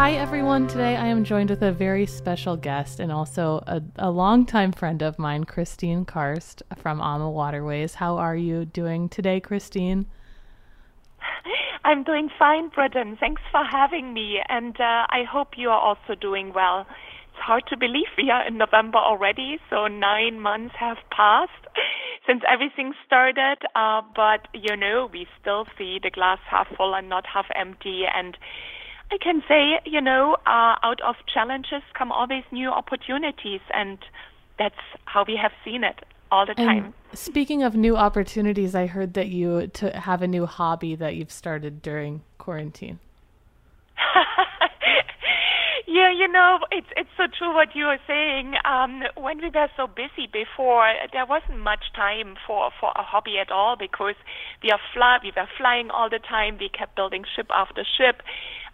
Hi, everyone. Today I am joined with a very special guest and also a, a longtime friend of mine, Kristin Karst from AMA Waterways. How are you doing today, Kristin? I'm doing fine, Britain. Thanks for having me, and uh, I hope you are also doing well. It's hard to believe we are in November already, so nine months have passed since everything started. Uh, but you know, we still see the glass half full and not half empty. And I can say, you know, uh, out of challenges come always new opportunities, and that's how we have seen it all the time. And speaking of new opportunities, I heard that you to have a new hobby that you've started during quarantine. yeah, you know, it's it's so true what you are saying. Um, when we were so busy before, there wasn't much time for for a hobby at all because we are fly we were flying all the time. We kept building ship after ship,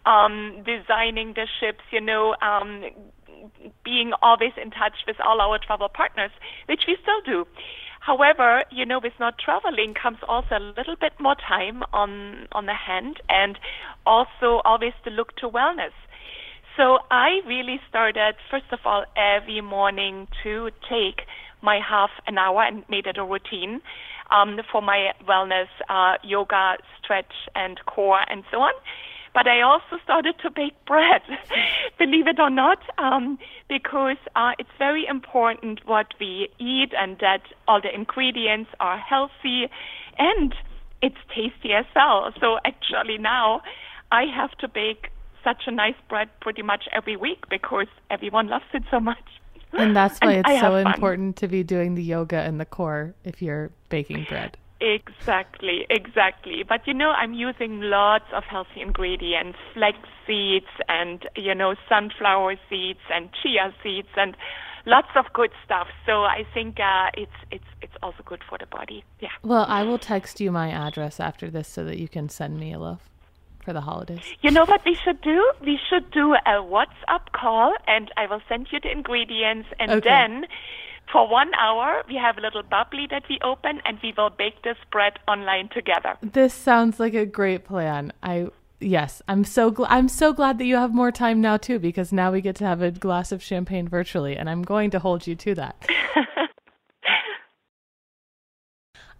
um, designing the ships. You know, um, being always in touch with all our travel partners, which we still do. However, you know, with not traveling comes also a little bit more time on on the hand, and also always to look to wellness. So I really started, first of all, every morning to take my half an hour and made it a routine um, for my wellness, uh, yoga, stretch, and core, and so on. But I also started to bake bread, believe it or not, um, because uh, it's very important what we eat and that all the ingredients are healthy and it's tasty as well. So actually now I have to bake such a nice bread pretty much every week because everyone loves it so much. And that's why and it's so important to be doing the yoga and the core if you're baking bread. Exactly, exactly. But you know, I'm using lots of healthy ingredients, flax seeds and, you know, sunflower seeds and chia seeds and lots of good stuff. So I think uh, it's it's it's also good for the body. Yeah. Well, I will text you my address after this so that you can send me a loaf for the holidays. You know what we should do? We should do a WhatsApp call and I will send you the ingredients and okay. then for one hour, we have a little bubbly that we open, and we will bake this bread online together. This sounds like a great plan. I yes, I'm so glad. I'm so glad that you have more time now too, because now we get to have a glass of champagne virtually, and I'm going to hold you to that.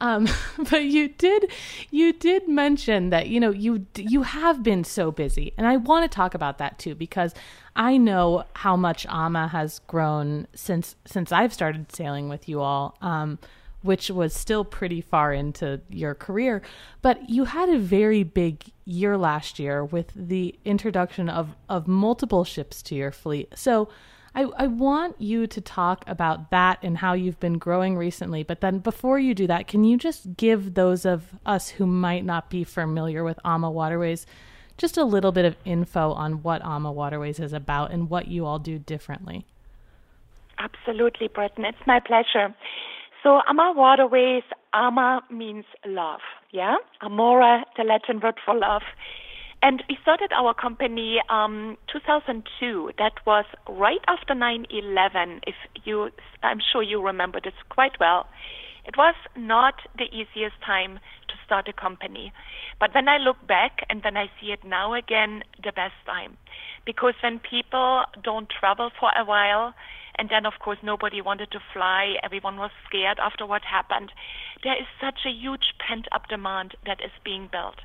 Um, but you did you did mention that you know you you have been so busy, and I want to talk about that too because I know how much AMA has grown since since I've started sailing with you all. Um, which was still pretty far into your career, but you had a very big year last year with the introduction of of multiple ships to your fleet. So I, I want you to talk about that and how you've been growing recently. But then before you do that, can you just give those of us who might not be familiar with AMA Waterways just a little bit of info on what AMA Waterways is about and what you all do differently? Absolutely, Breton. It's my pleasure. So, AMA Waterways, AMA means love, yeah? Amora, the Latin word for love. And we started our company um 2002. That was right after 9/11. If you, I'm sure you remember this quite well. It was not the easiest time to start a company, but when I look back and then I see it now again, the best time, because when people don't travel for a while, and then, of course, nobody wanted to fly. Everyone was scared after what happened. There is such a huge pent up demand that is being built.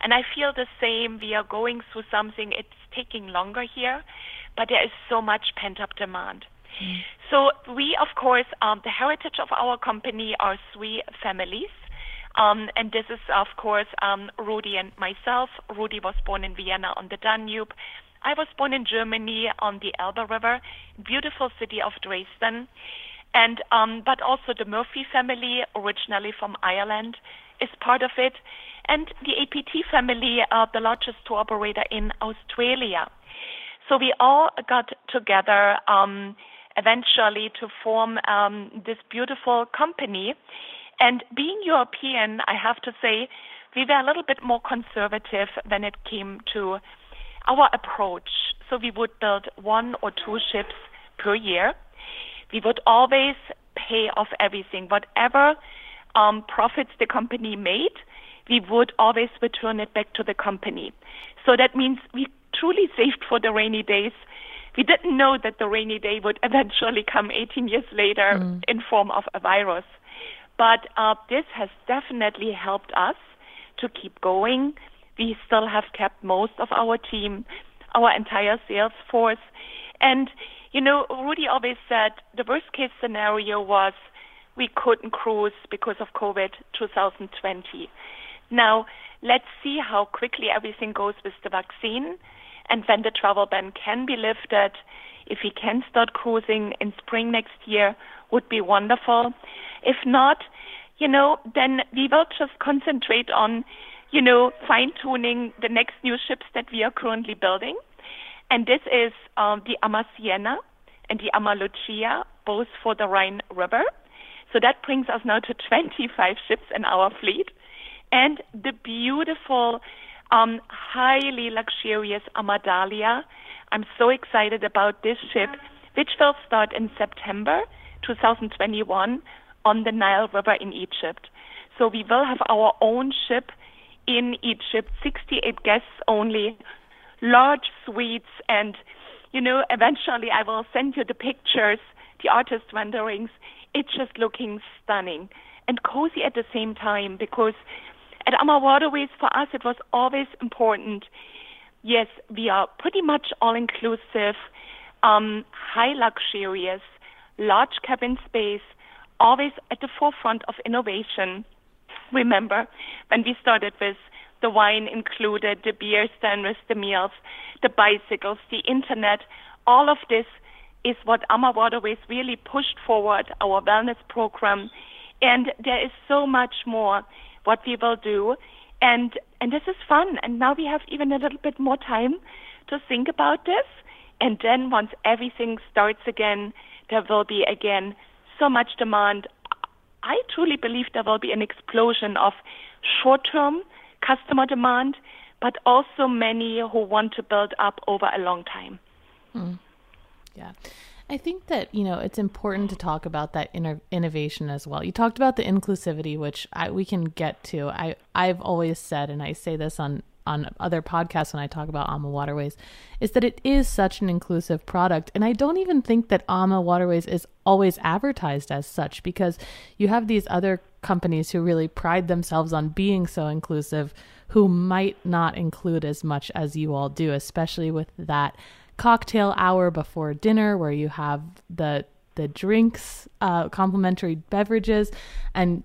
And I feel the same. We are going through something, it's taking longer here, but there is so much pent up demand. Mm. So, we, of course, um, the heritage of our company are three families. Um, and this is, of course, um, Rudi and myself. Rudi was born in Vienna on the Danube. I was born in Germany on the Elbe River, beautiful city of Dresden. And um, but also the Murphy family, originally from Ireland, is part of it, and the APT family, uh, the largest tour operator in Australia. So we all got together um, eventually to form um, this beautiful company. And being European, I have to say, we were a little bit more conservative when it came to our approach. So we would build one or two ships per year. We would always pay off everything. Whatever um, profits the company made, we would always return it back to the company. So that means we truly saved for the rainy days. We didn't know that the rainy day would eventually come 18 years later mm. in form of a virus. But uh, this has definitely helped us to keep going. We still have kept most of our team, our entire sales force. And, you know, Rudi always said the worst case scenario was we couldn't cruise because of COVID 2020. Now, let's see how quickly everything goes with the vaccine and when the travel ban can be lifted. If we can start cruising in spring next year, would be wonderful. If not, you know, then we will just concentrate on, you know, fine tuning the next new ships that we are currently building. And this is um, the Ama Siena and the Ama Lucia, both for the Rhine River. So that brings us now to 25 ships in our fleet. And the beautiful, um, highly luxurious AmaDahlia. I'm so excited about this ship, which will start in September 2021 on the Nile River in Egypt. So we will have our own ship in Egypt, 68 guests only, large suites, and you know, eventually I will send you the pictures, the artist renderings. It's just looking stunning and cozy at the same time because at Ama Waterways for us it was always important. Yes, we are pretty much all inclusive, um, high luxurious, large cabin space, always at the forefront of innovation. Remember when we started with the wine included, the beer stand with the meals, the bicycles, the internet, all of this is what Ama Waterways really pushed forward our wellness program. And there is so much more what we will do. And, and this is fun. And now we have even a little bit more time to think about this. And then once everything starts again, there will be again so much demand. I truly believe there will be an explosion of short term customer demand, but also many who want to build up over a long time. Mm. Yeah. I think that you know it's important to talk about that innovation as well. You talked about the inclusivity, which I, we can get to. I I've always said, and I say this on on other podcasts when I talk about Ama Waterways, is that it is such an inclusive product, and I don't even think that Ama Waterways is always advertised as such because you have these other companies who really pride themselves on being so inclusive, who might not include as much as you all do, especially with that cocktail hour before dinner where you have the the drinks, uh, complimentary beverages, and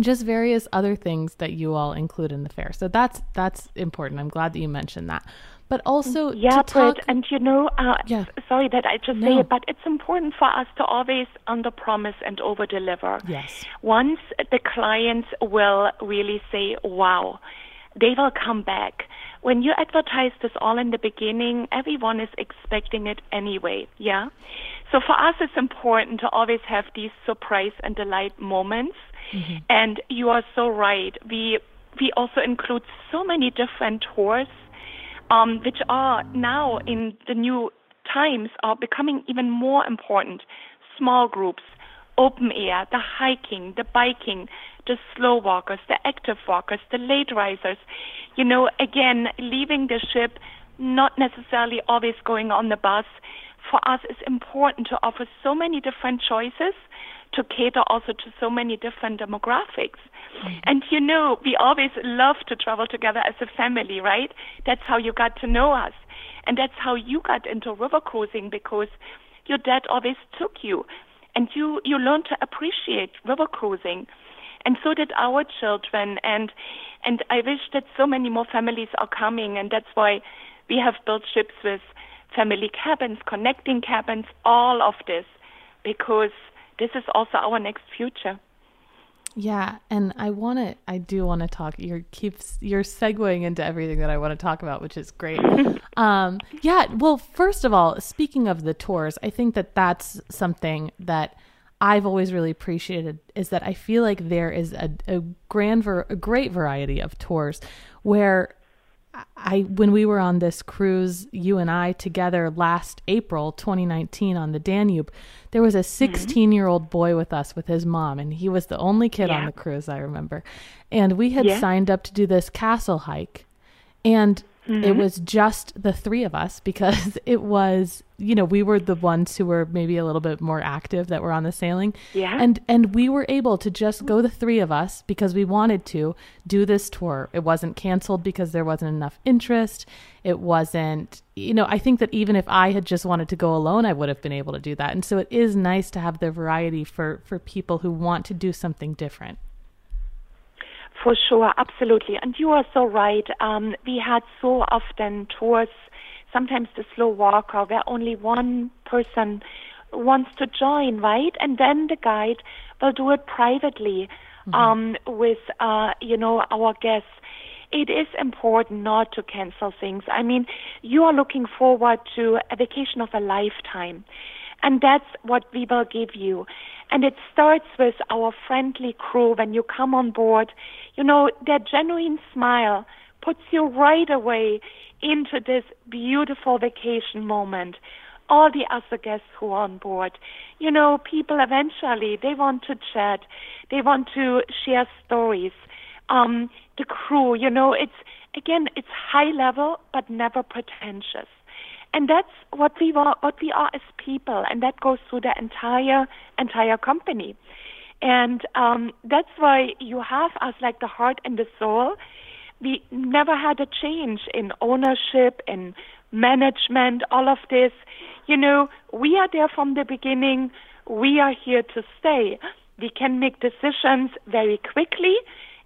just various other things that you all include in the fare. So that's that's important. I'm glad that you mentioned that. But also, yeah, talk... Britt, and you know, uh, yeah. sorry that I just no. say it, but it's important for us to always under promise and over deliver. Yes. Once the clients will really say, "Wow," they will come back when you advertise this all in the beginning, everyone is expecting it anyway, yeah? So for us, it's important to always have these surprise and delight moments. Mm-hmm. And you are so right. We, we also include so many different tours, um, which are now in the new times are becoming even more important. Small groups, open air, the hiking, the biking, the slow walkers, the active walkers, the late risers. You know, again, leaving the ship, not necessarily always going on the bus. For us, it's important to offer so many different choices to cater also to so many different demographics. Mm-hmm. And you know, we always love to travel together as a family, right? That's how you got to know us. And that's how you got into river cruising because your dad always took you and you, you learned to appreciate river cruising and so did our children. And and I wish that so many more families are coming. And that's why we have built ships with family cabins, connecting cabins, all of this because this is also our next future. Yeah, and I want to I do want to talk you're keeps you're segueing into everything that I want to talk about, which is great. um yeah, well, first of all, speaking of the tours, I think that that's something that I've always really appreciated is that I feel like there is a, a grand, ver- a great variety of tours where I when we were on this cruise, you and I together last April 2019 on the Danube, there was a mm-hmm. 16 year old boy with us with his mom, and he was the only kid yeah. on the cruise I remember, and we had yeah. signed up to do this castle hike, and Mm-hmm. It was just the three of us because it was, you know, we were the ones who were maybe a little bit more active that were on the sailing. Yeah. And and we were able to just go the three of us because we wanted to do this tour. It wasn't canceled because there wasn't enough interest. It wasn't, you know, I think that even if I had just wanted to go alone, I would have been able to do that. And so it is nice to have the variety for for people who want to do something different. For sure, absolutely. And you are so right. Um, we had so often tours, sometimes the slow walker, where only one person wants to join, right? And then the guide will do it privately mm-hmm. um, with, uh, you know, our guests. It is important not to cancel things. I mean, you are looking forward to a vacation of a lifetime. And that's what we will give you. And it starts with our friendly crew when you come on board. You know, their genuine smile puts you right away into this beautiful vacation moment. All the other guests who are on board, you know, people eventually, they want to chat. They want to share stories. Um, the crew, you know, it's, again, it's high level, but never pretentious and that's what we are what we are as people and that goes through the entire entire company. And um, that's why you have us like the heart and the soul. We never had a change in ownership in management all of this. You know we are there from the beginning. We are here to stay. We can make decisions very quickly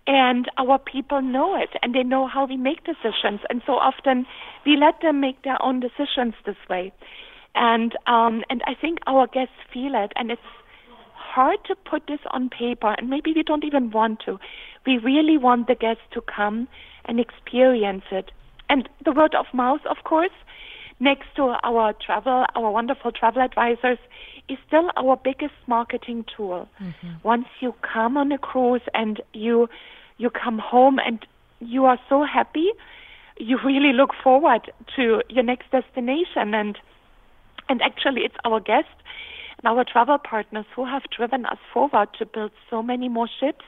and our people know it and they know how we make decisions and so often we let them make their own decisions this way and um and i think our guests feel it and it's hard to put this on paper and maybe we don't even want to we really want the guests to come and experience it and the word of mouth of course next to our travel our wonderful travel advisors is still our biggest marketing tool. Mm-hmm. Once you come on a cruise and you you come home and you are so happy. You really look forward to your next destination and and actually it's our guests and our travel partners who have driven us forward to build so many more ships,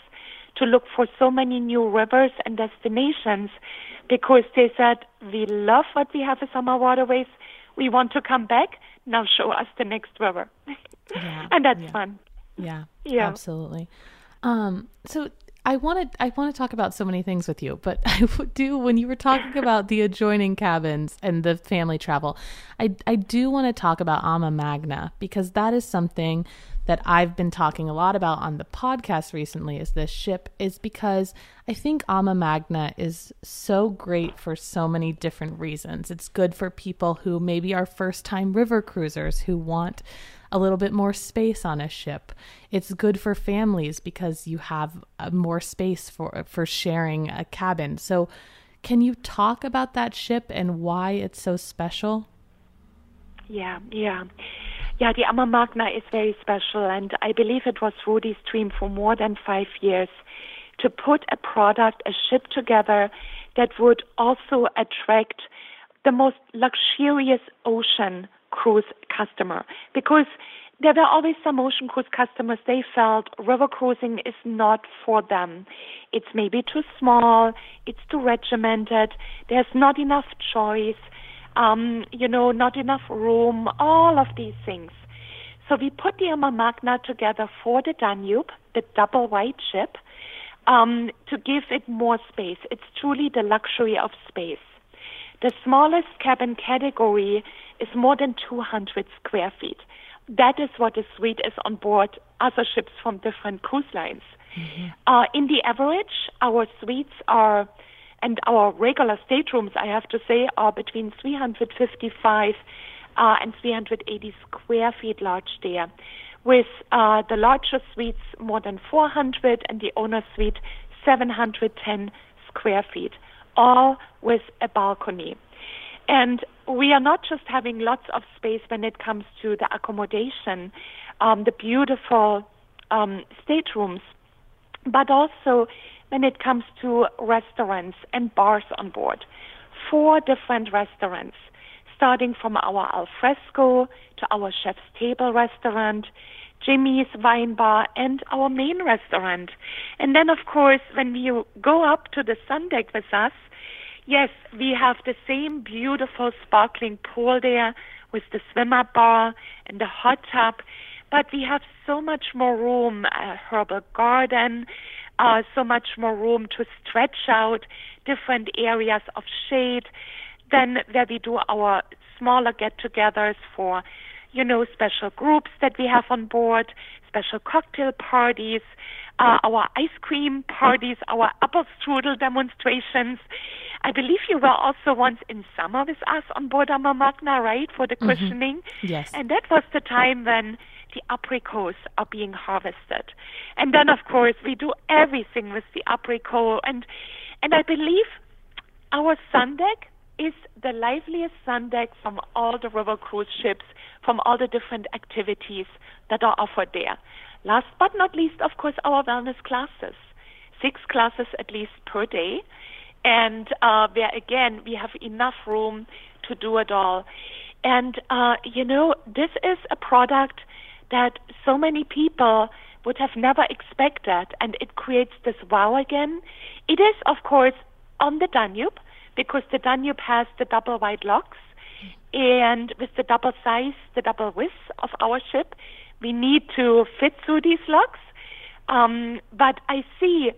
to look for so many new rivers and destinations because they said, We love what we have as summer waterways. We want to come back. Now show us the next river. Yeah, and that's yeah. fun. Yeah. Yeah. Absolutely. Um, so I wanted I want to talk about so many things with you, but I do when you were talking about the adjoining cabins and the family travel, I I do want to talk about Ama Magna because that is something that I've been talking a lot about on the podcast recently is this ship is because I think Ama Magna is so great for so many different reasons. It's good for people who maybe are first time river cruisers who want a little bit more space on a ship. It's good for families because you have uh, more space for for sharing a cabin. So can you talk about that ship and why it's so special? Yeah, yeah. Yeah, the Ama Magna is very special, and I believe it was Rudi's dream for more than five years to put a product, a ship together that would also attract the most luxurious ocean cruise customer. Because there were always some ocean cruise customers they felt river cruising is not for them. It's maybe too small it's too regimented there's not enough choice um, you know not enough room all of these things so we put the Ama Magna together for the Danube the double white ship um, to give it more space it's truly the luxury of space the smallest cabin category is more than 200 square feet. That is what a suite is on board other ships from different cruise lines. Mm-hmm. Uh, in the average, our suites are, and our regular staterooms, I have to say, are between 355 uh, and 380 square feet large there, with uh, the larger suites more than 400 and the owner suite 710 square feet, all with a balcony. And we are not just having lots of space when it comes to the accommodation, um, the beautiful um, staterooms, but also when it comes to restaurants and bars on board. Four different restaurants, starting from our alfresco to our chef's table restaurant, Jimmy's wine bar, and our main restaurant. And then, of course, when you go up to the sun deck with us, Yes, we have the same beautiful sparkling pool there with the swimmer bar and the hot tub, but we have so much more room, a herbal garden, uh, so much more room to stretch out different areas of shade than where we do our smaller get-togethers for, you know, special groups that we have on board, special cocktail parties, uh, our ice cream parties, our apple strudel demonstrations. I believe you were also once in summer with us on board Ama Magna, right, for the christening? Mm-hmm. Yes. And that was the time when the apricots are being harvested. And then, of course, we do everything with the apricot. And, and I believe our sun deck is the liveliest sun deck from all the river cruise ships, from all the different activities that are offered there. Last but not least, of course, our wellness classes. Six classes at least per day. And uh, where again, we have enough room to do it all. And, uh, you know, this is a product that so many people would have never expected, and it creates this wow again. It is, of course, on the Danube, because the Danube has the double wide locks, and with the double size, the double width of our ship, we need to fit through these locks. Um, but I see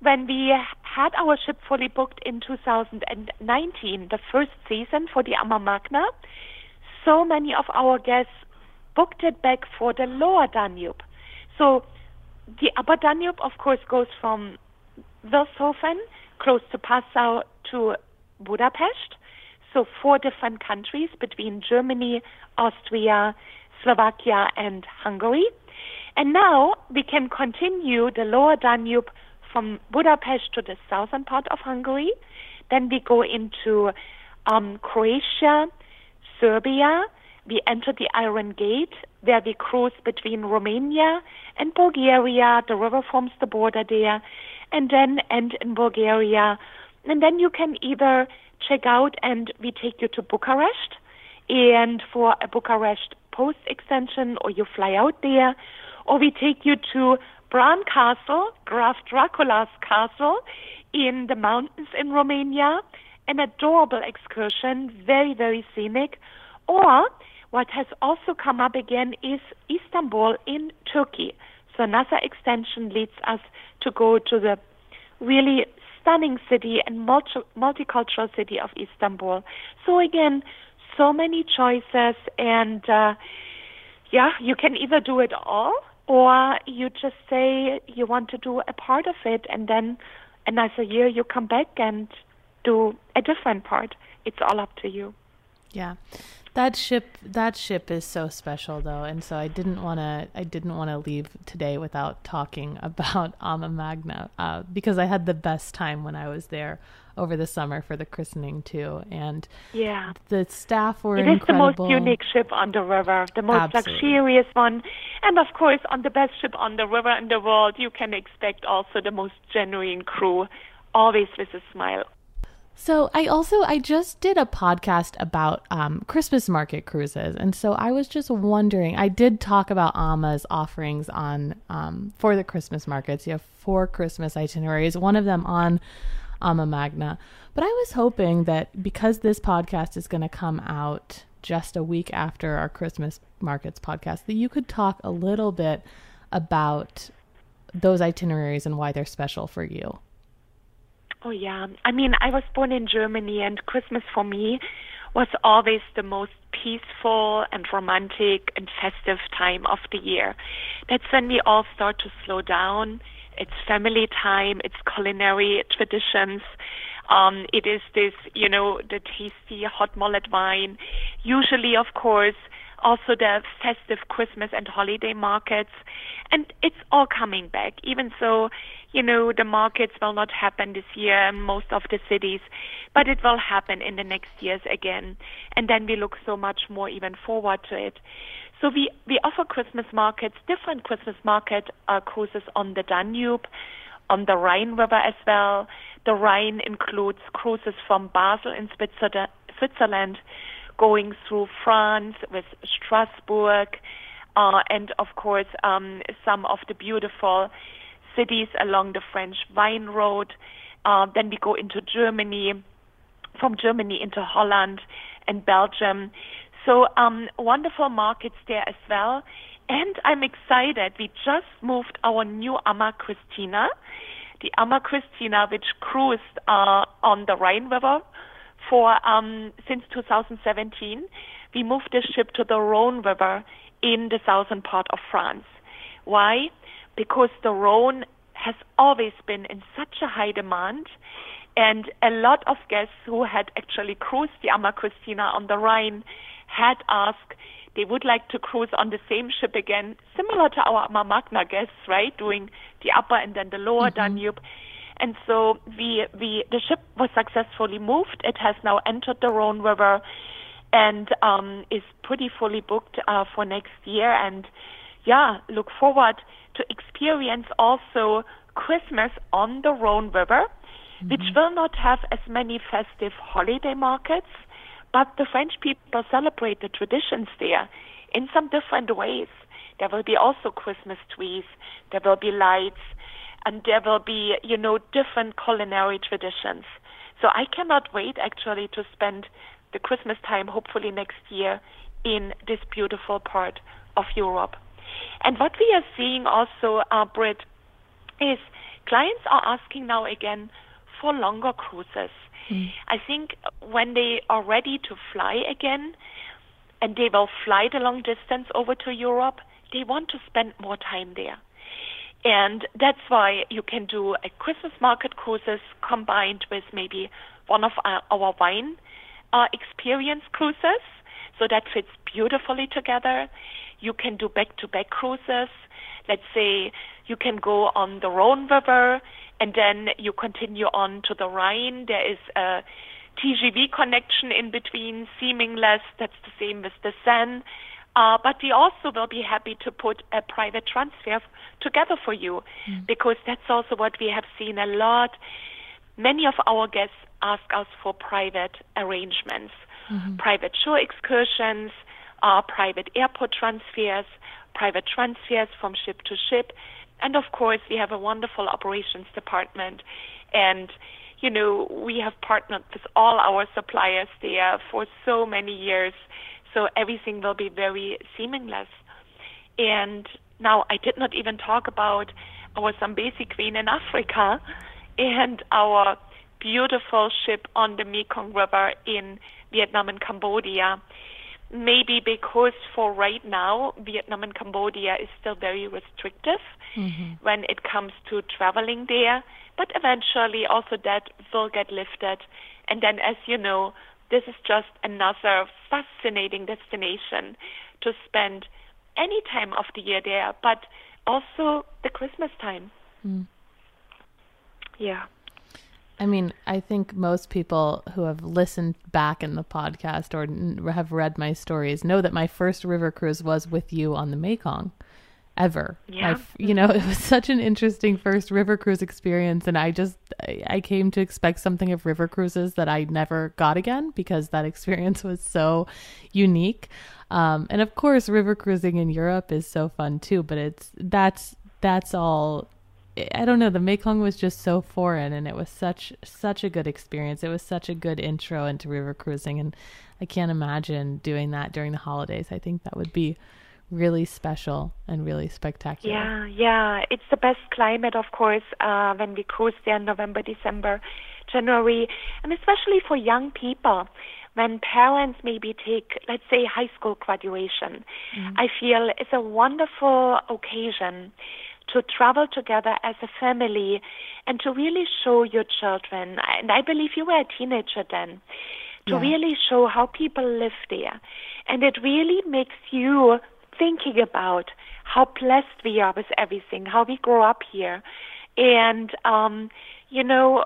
when we had our ship fully booked in 2019, the first season for the Ama Magna, so many of our guests booked it back for the lower Danube. So the upper Danube, of course, goes from Vilshofen, close to Passau, to Budapest. So four different countries between Germany, Austria, Slovakia, and Hungary. And now we can continue the lower Danube from Budapest to the southern part of Hungary. Then we go into um, Croatia, Serbia. We enter the Iron Gate, where we cruise between Romania and Bulgaria. The river forms the border there, and then end in Bulgaria. And then you can either check out and we take you to Bucharest, and for a Bucharest post extension, or you fly out there, or we take you to Bran Castle, Graf Dracula's castle in the mountains in Romania, an adorable excursion, very, very scenic. Or what has also come up again is Istanbul in Turkey. So another extension leads us to go to the really stunning city and multi- multicultural city of Istanbul. So again, so many choices and uh, yeah, you can either do it all or you just say you want to do a part of it and then another year you come back and do a different part. It's all up to you. Yeah. That ship that ship is so special though and so I didn't want to I didn't want to leave today without talking about Ama Magna uh, because I had the best time when I was there over the summer for the christening too and yeah the staff were it incredible. is the most unique ship on the river the most Absolutely. luxurious one and of course on the best ship on the river in the world you can expect also the most genuine crew always with a smile So I also I just did a podcast about um, Christmas market cruises, and so I was just wondering. I did talk about Ama's offerings on um, for the Christmas markets. You have four Christmas itineraries, one of them on Ama Magna. But I was hoping that because this podcast is going to come out just a week after our Christmas markets podcast, that you could talk a little bit about those itineraries and why they're special for you. Oh yeah. I mean, I was born in Germany and Christmas for me was always the most peaceful and romantic and festive time of the year. That's when we all start to slow down. It's family time, it's culinary traditions. Um, it is this, you know, the tasty hot mulled wine. Usually, of course, also the festive Christmas and holiday markets. And it's all coming back, even so, you know, the markets will not happen this year in most of the cities, but it will happen in the next years again. And then we look so much more even forward to it. So we, we offer Christmas markets, different Christmas market uh, cruises on the Danube, on the Rhine River as well. The Rhine includes cruises from Basel in Switzerland, going through France with Strasbourg, uh, and of course um, some of the beautiful cities along the French Wine Road. Uh, then we go into Germany from Germany into Holland and Belgium. So um, wonderful markets there as well. And I'm excited. We just moved our new Ama Kristina, the Ama Kristina, which cruised uh, on the Rhine River for um, since 2017. We moved the ship to the Rhone River in the southern part of France. Why? Because the Rhone has always been in such a high demand and a lot of guests who had actually cruised the Ama Kristina on the Rhine had asked they would like to cruise on the same ship again, similar to our Ama Magna guests, right? Doing the upper and then the lower mm-hmm. Danube. And so we, we, the ship was successfully moved. It has now entered the Rhone River and um, is pretty fully booked uh, for next year. And yeah, look forward to experience also Christmas on the Rhone River mm-hmm. which will not have as many festive holiday markets, but the French people celebrate the traditions there in some different ways. There will be also Christmas trees, there will be lights, and there will be, you know, different culinary traditions. So I cannot wait actually to spend the Christmas time, hopefully next year, in this beautiful part of Europe. And what we are seeing also, uh, Britt, is clients are asking now again for longer cruises. Mm. I think when they are ready to fly again, and they will fly the long distance over to Europe, they want to spend more time there. And that's why you can do a Christmas market cruises combined with maybe one of our, our wine uh, experience cruises. So that fits beautifully together. You can do back to back cruises. Let's say you can go on the Rhone River and then you continue on to the Rhine. There is a TGV connection in between, Seamless. That's the same with the Seine. Uh, but we also will be happy to put a private transfer together for you mm. because that's also what we have seen a lot. Many of our guests ask us for private arrangements, mm-hmm. private shore excursions, uh, private airport transfers, private transfers from ship to ship. And of course, we have a wonderful operations department. And, you know, we have partnered with all our suppliers there for so many years. So everything will be very seamless. And now I did not even talk about our Zambezi Queen in Africa and our beautiful ship on the Mekong River in Vietnam and Cambodia maybe because for right now, Vietnam and Cambodia is still very restrictive mm-hmm. when it comes to traveling there. But eventually, also that will get lifted. And then, as you know, this is just another fascinating destination to spend any time of the year there, but also the Christmas time. Mm. Yeah. I mean, I think most people who have listened back in the podcast or have read my stories know that my first river cruise was with you on the Mekong ever. Yeah. you know, it was such an interesting first river cruise experience. And I just, I came to expect something of river cruises that I never got again because that experience was so unique. Um, and of course, river cruising in Europe is so fun too, but it's, that's, that's all I don't know. The Mekong was just so foreign, and it was such such a good experience. It was such a good intro into river cruising, and I can't imagine doing that during the holidays. I think that would be really special and really spectacular. Yeah, yeah. It's the best climate, of course, uh, when we cruise there in November, December, January, and especially for young people. When parents maybe take, let's say, high school graduation, mm. I feel it's a wonderful occasion to travel together as a family and to really show your children. And I believe you were a teenager then. To yeah. really show how people live there. And it really makes you thinking about how blessed we are with everything, how we grow up here. And, um, you know,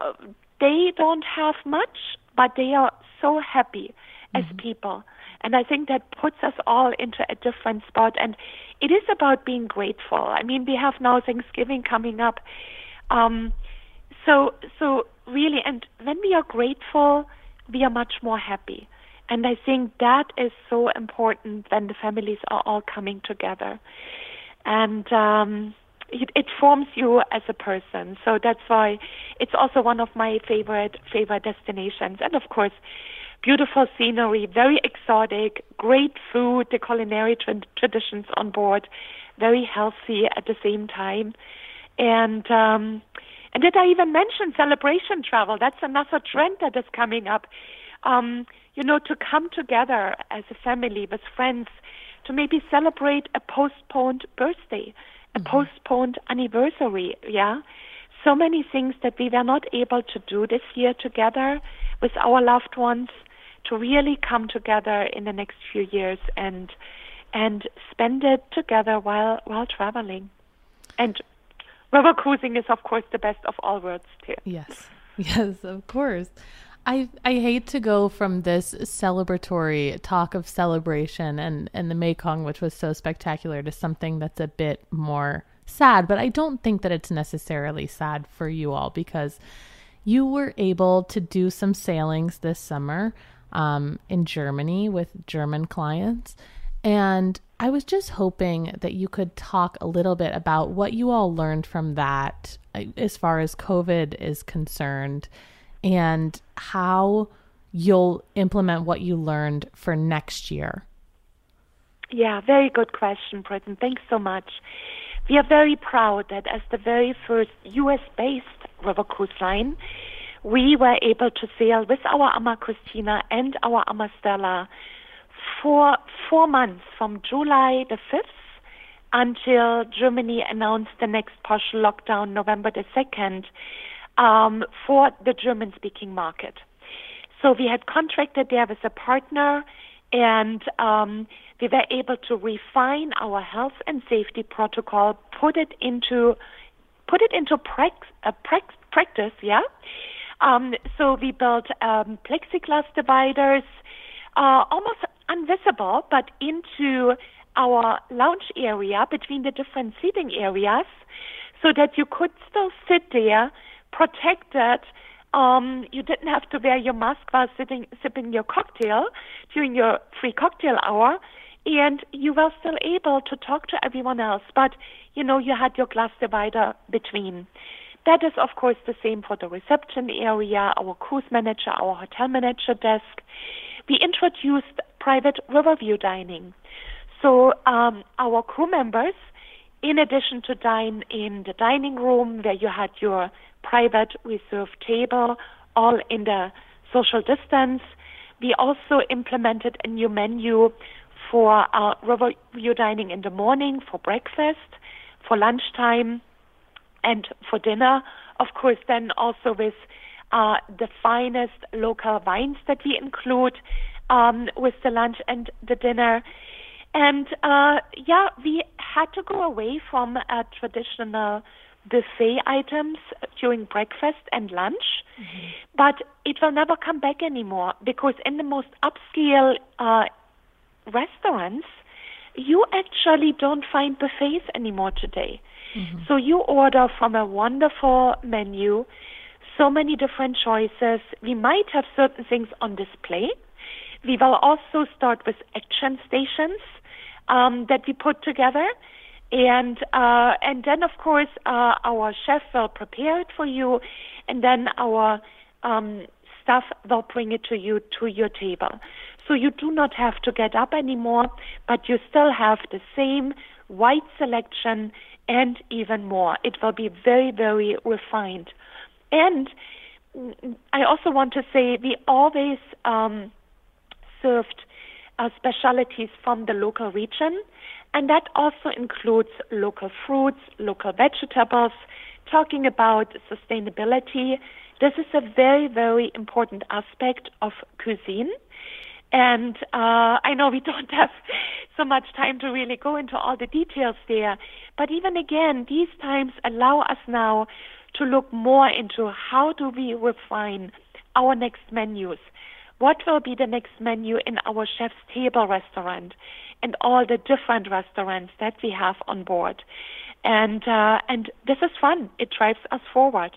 they don't have much, but they are so happy as mm-hmm. people. And I think that puts us all into a different spot. And it is about being grateful. I mean, we have now Thanksgiving coming up. Um, so, so really, and when we are grateful, we are much more happy. And I think that is so important when the families are all coming together. And um, it, it forms you as a person. So that's why it's also one of my favorite favorite destinations. And of course, beautiful scenery, very exotic, great food, the culinary tra- traditions on board, very healthy at the same time, and. Um, and did I even mention celebration travel? That's another trend that is coming up. Um, you know, to come together as a family with friends to maybe celebrate a postponed birthday, a mm-hmm. postponed anniversary, yeah? So many things that we were not able to do this year together with our loved ones to really come together in the next few years and and spend it together while while traveling. And river cruising is of course the best of all worlds too. Yes. Yes, of course. I I hate to go from this celebratory talk of celebration and and the Mekong, which was so spectacular, to something that's a bit more sad. But I don't think that it's necessarily sad for you all because you were able to do some sailings this summer um, in Germany with German clients, and I was just hoping that you could talk a little bit about what you all learned from that uh, as far as COVID is concerned and how you'll implement what you learned for next year. Yeah, very good question, Britton. Thanks so much. We are very proud that as the very first US based river cruise line, we were able to sail with our Ama Kristina and our Ama Stella for four months from July the 5th until Germany announced the next partial lockdown November the 2nd um, for the German speaking market. So we had contracted there with a partner and um, we were able to refine our health and safety protocol, put it into put it into prax- uh, prax- practice, yeah. Um, so we built um, plexiglass dividers, uh, almost invisible, but into our lounge area between the different seating areas, so that you could still sit there protected. Um, you didn't have to wear your mask while sitting, sipping your cocktail during your free cocktail hour, and you were still able to talk to everyone else. But you know, you had your glass divider between. That is, of course, the same for the reception area, our cruise manager, our hotel manager desk. We introduced private riverview dining. So um, our crew members, in addition to dine in the dining room where you had your private reserved table, all in the social distance. We also implemented a new menu for our riverview dining in the morning for breakfast, for lunchtime, and for dinner. Of course, then also with uh, the finest local wines that we include um, with the lunch and the dinner. And uh, yeah, we had to go away from a traditional buffet items during breakfast and lunch, mm-hmm. but it will never come back anymore because in the most upscale uh, restaurants, you actually don't find buffets anymore today. Mm-hmm. So you order from a wonderful menu, so many different choices. We might have certain things on display. We will also start with action stations um, that we put together and uh, and then of course uh, our chef will prepare it for you, and then our um, staff will bring it to you to your table. So you do not have to get up anymore, but you still have the same wide selection and even more. It will be very very refined, and I also want to say we always um, served uh, specialities from the local region. And that also includes local fruits, local vegetables, talking about sustainability. This is a very, very important aspect of cuisine. And uh, I know we don't have so much time to really go into all the details there, but even again, these times allow us now to look more into how do we refine our next menus. What will be the next menu in our chef's table restaurant? and all the different restaurants that we have on board. And uh, and this is fun. It drives us forward.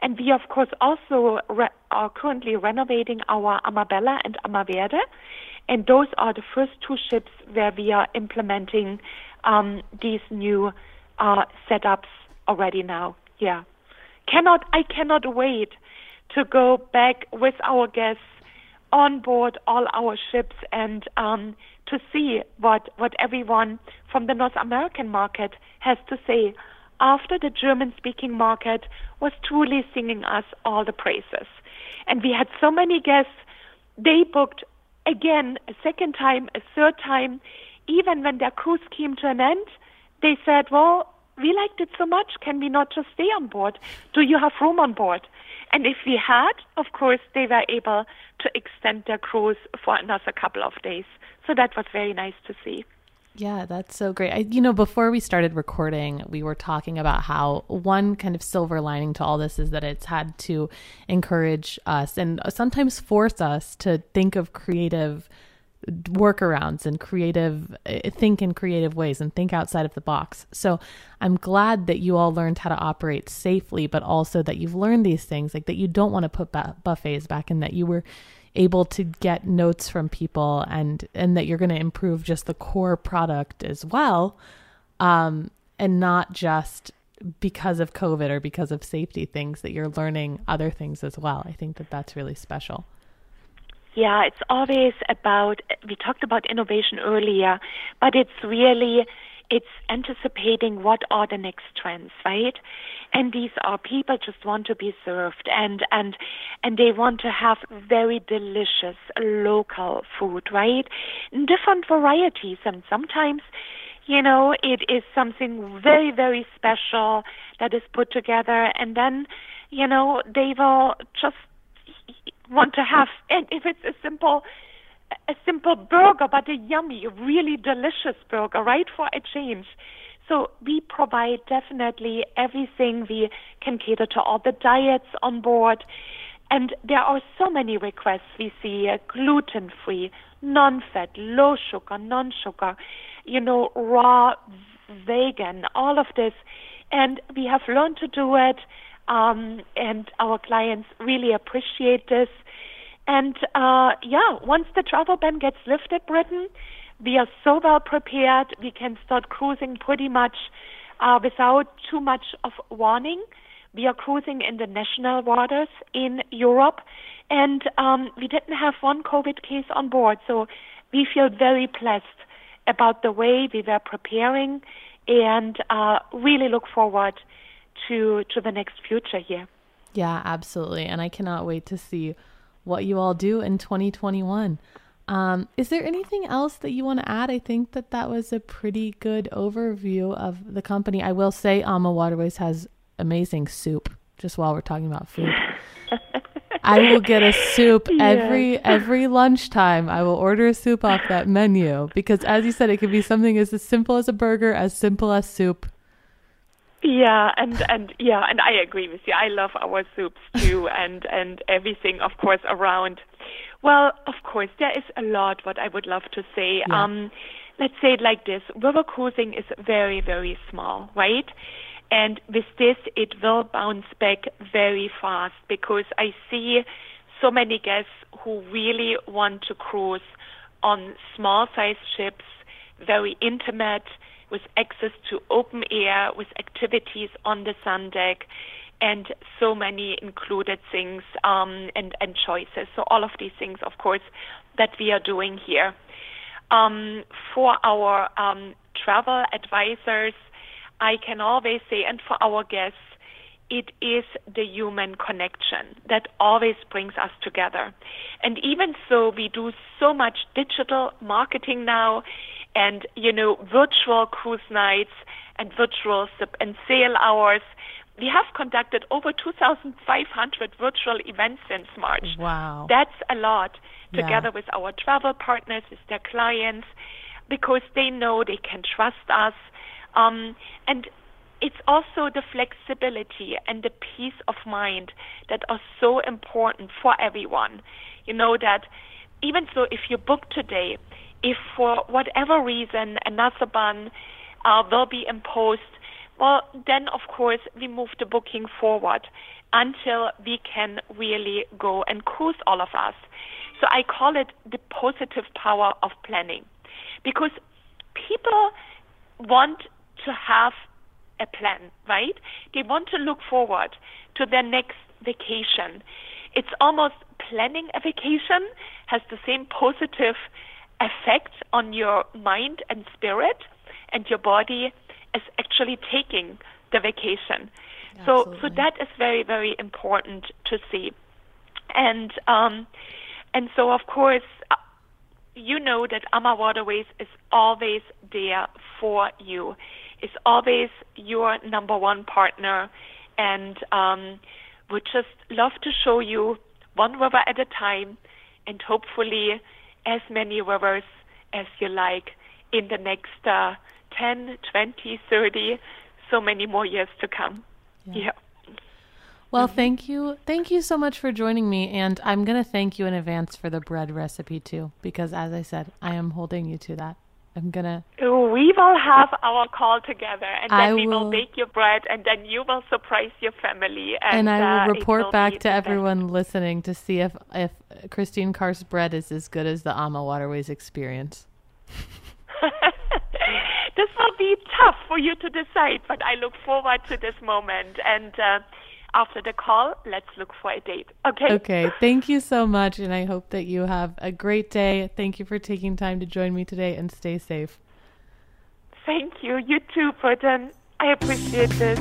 And we, of course, also re- are currently renovating our Amabella and Amaverde. And those are the first two ships where we are implementing um, these new uh, setups already now. Yeah, cannot I cannot wait to go back with our guests on board all our ships and um, to see what what everyone from the North American market has to say after the German speaking market was truly singing us all the praises. And we had so many guests, they booked again, a second time, a third time. Even when their cruise came to an end, they said, Well, we liked it so much, can we not just stay on board? Do you have room on board? And if we had, of course, they were able to extend their cruise for another couple of days. So that was very nice to see. Yeah, that's so great. I, you know, before we started recording, we were talking about how one kind of silver lining to all this is that it's had to encourage us and sometimes force us to think of creative workarounds and creative eh, think in creative ways and think outside of the box. So I'm glad that you all learned how to operate safely, but also that you've learned these things, like that you don't want to put buffets back and that you were able to get notes from people and and that you're going to improve just the core product as well um and not just because of covid or because of safety things that you're learning other things as well i think that that's really special yeah it's always about we talked about innovation earlier but it's really it's anticipating what are the next trends, right? And these are people just want to be served and and and they want to have very delicious local food, right? In different varieties and sometimes you know, it is something very, very special that is put together and then, you know, they will just want to have and if it's a simple a simple burger, but a yummy, really delicious burger, right? For a change. So we provide definitely everything. We can cater to all the diets on board. And there are so many requests we see uh, gluten free, non fat, low sugar, non sugar, you know, raw, vegan, all of this. And we have learned to do it. Um, and our clients really appreciate this. And uh, yeah, once the travel ban gets lifted, Britain, we are so well prepared. We can start cruising pretty much uh, without too much of warning. We are cruising in the national waters in Europe, and um, we didn't have one COVID case on board. So we feel very blessed about the way we were preparing, and uh, really look forward to to the next future here. Yeah, absolutely, and I cannot wait to see what you all do in 2021. Um, is there anything else that you want to add? I think that that was a pretty good overview of the company. I will say, AmaWaterways has amazing soup. Just while we're talking about food, I will get a soup every every lunchtime. I will order a soup off that menu because, as you said, it could be something as simple as a burger, as simple as soup, yeah, and and yeah, and I agree with you. I love our soups too, and and everything, of course, around. Well, of course, there is a lot what I would love to say. Yeah. Um, let's say it like this: river cruising is very very small, right? And with this, it will bounce back very fast because I see so many guests who really want to cruise on small size ships, very intimate with access to open air, with activities on the sun deck, and so many included things um, and, and choices. So all of these things, of course, that we are doing here. Um, for our um, travel advisors, I can always say, and for our guests, it is the human connection that always brings us together. And even so, we do so much digital marketing now and you know virtual cruise nights and virtual sip and sail hours. We have conducted over 2,500 virtual events since March. Wow. That's a lot together yeah. with our travel partners, with their clients, because they know they can trust us. Um, and it's also the flexibility and the peace of mind that are so important for everyone. You know that even so, if you book today, if for whatever reason another ban uh, will be imposed, well, then of course we move the booking forward until we can really go and cruise all of us. So I call it the positive power of planning because people want to have a plan, right? They want to look forward to their next vacation. It's almost planning a vacation has the same positive effect on your mind and spirit and your body is actually taking the vacation. So, so that is very, very important to see. And um, and so, of course, uh, you know that AmaWaterways is always there for you. It's always your number one partner, and um, would just love to show you one river at a time, and hopefully as many rivers as you like in the next uh, 10, 20, 30, so many more years to come. Yeah. yeah. Well, mm-hmm. thank you. Thank you so much for joining me. And I'm going to thank you in advance for the bread recipe too, because as I said, I am holding you to that. I'm gonna. We will have our call together, and then I we will, will bake your bread, and then you will surprise your family. And, and I will uh, report will back to everyone best. listening to see if if Kristin Karst's bread is as good as the AmaWaterways experience. this will be tough for you to decide, but I look forward to this moment. And uh, after the call, let's look for a date. Okay. Okay. Thank you so much. And I hope that you have a great day. Thank you for taking time to join me today and stay safe. Thank you. You too, Burton. I appreciate this.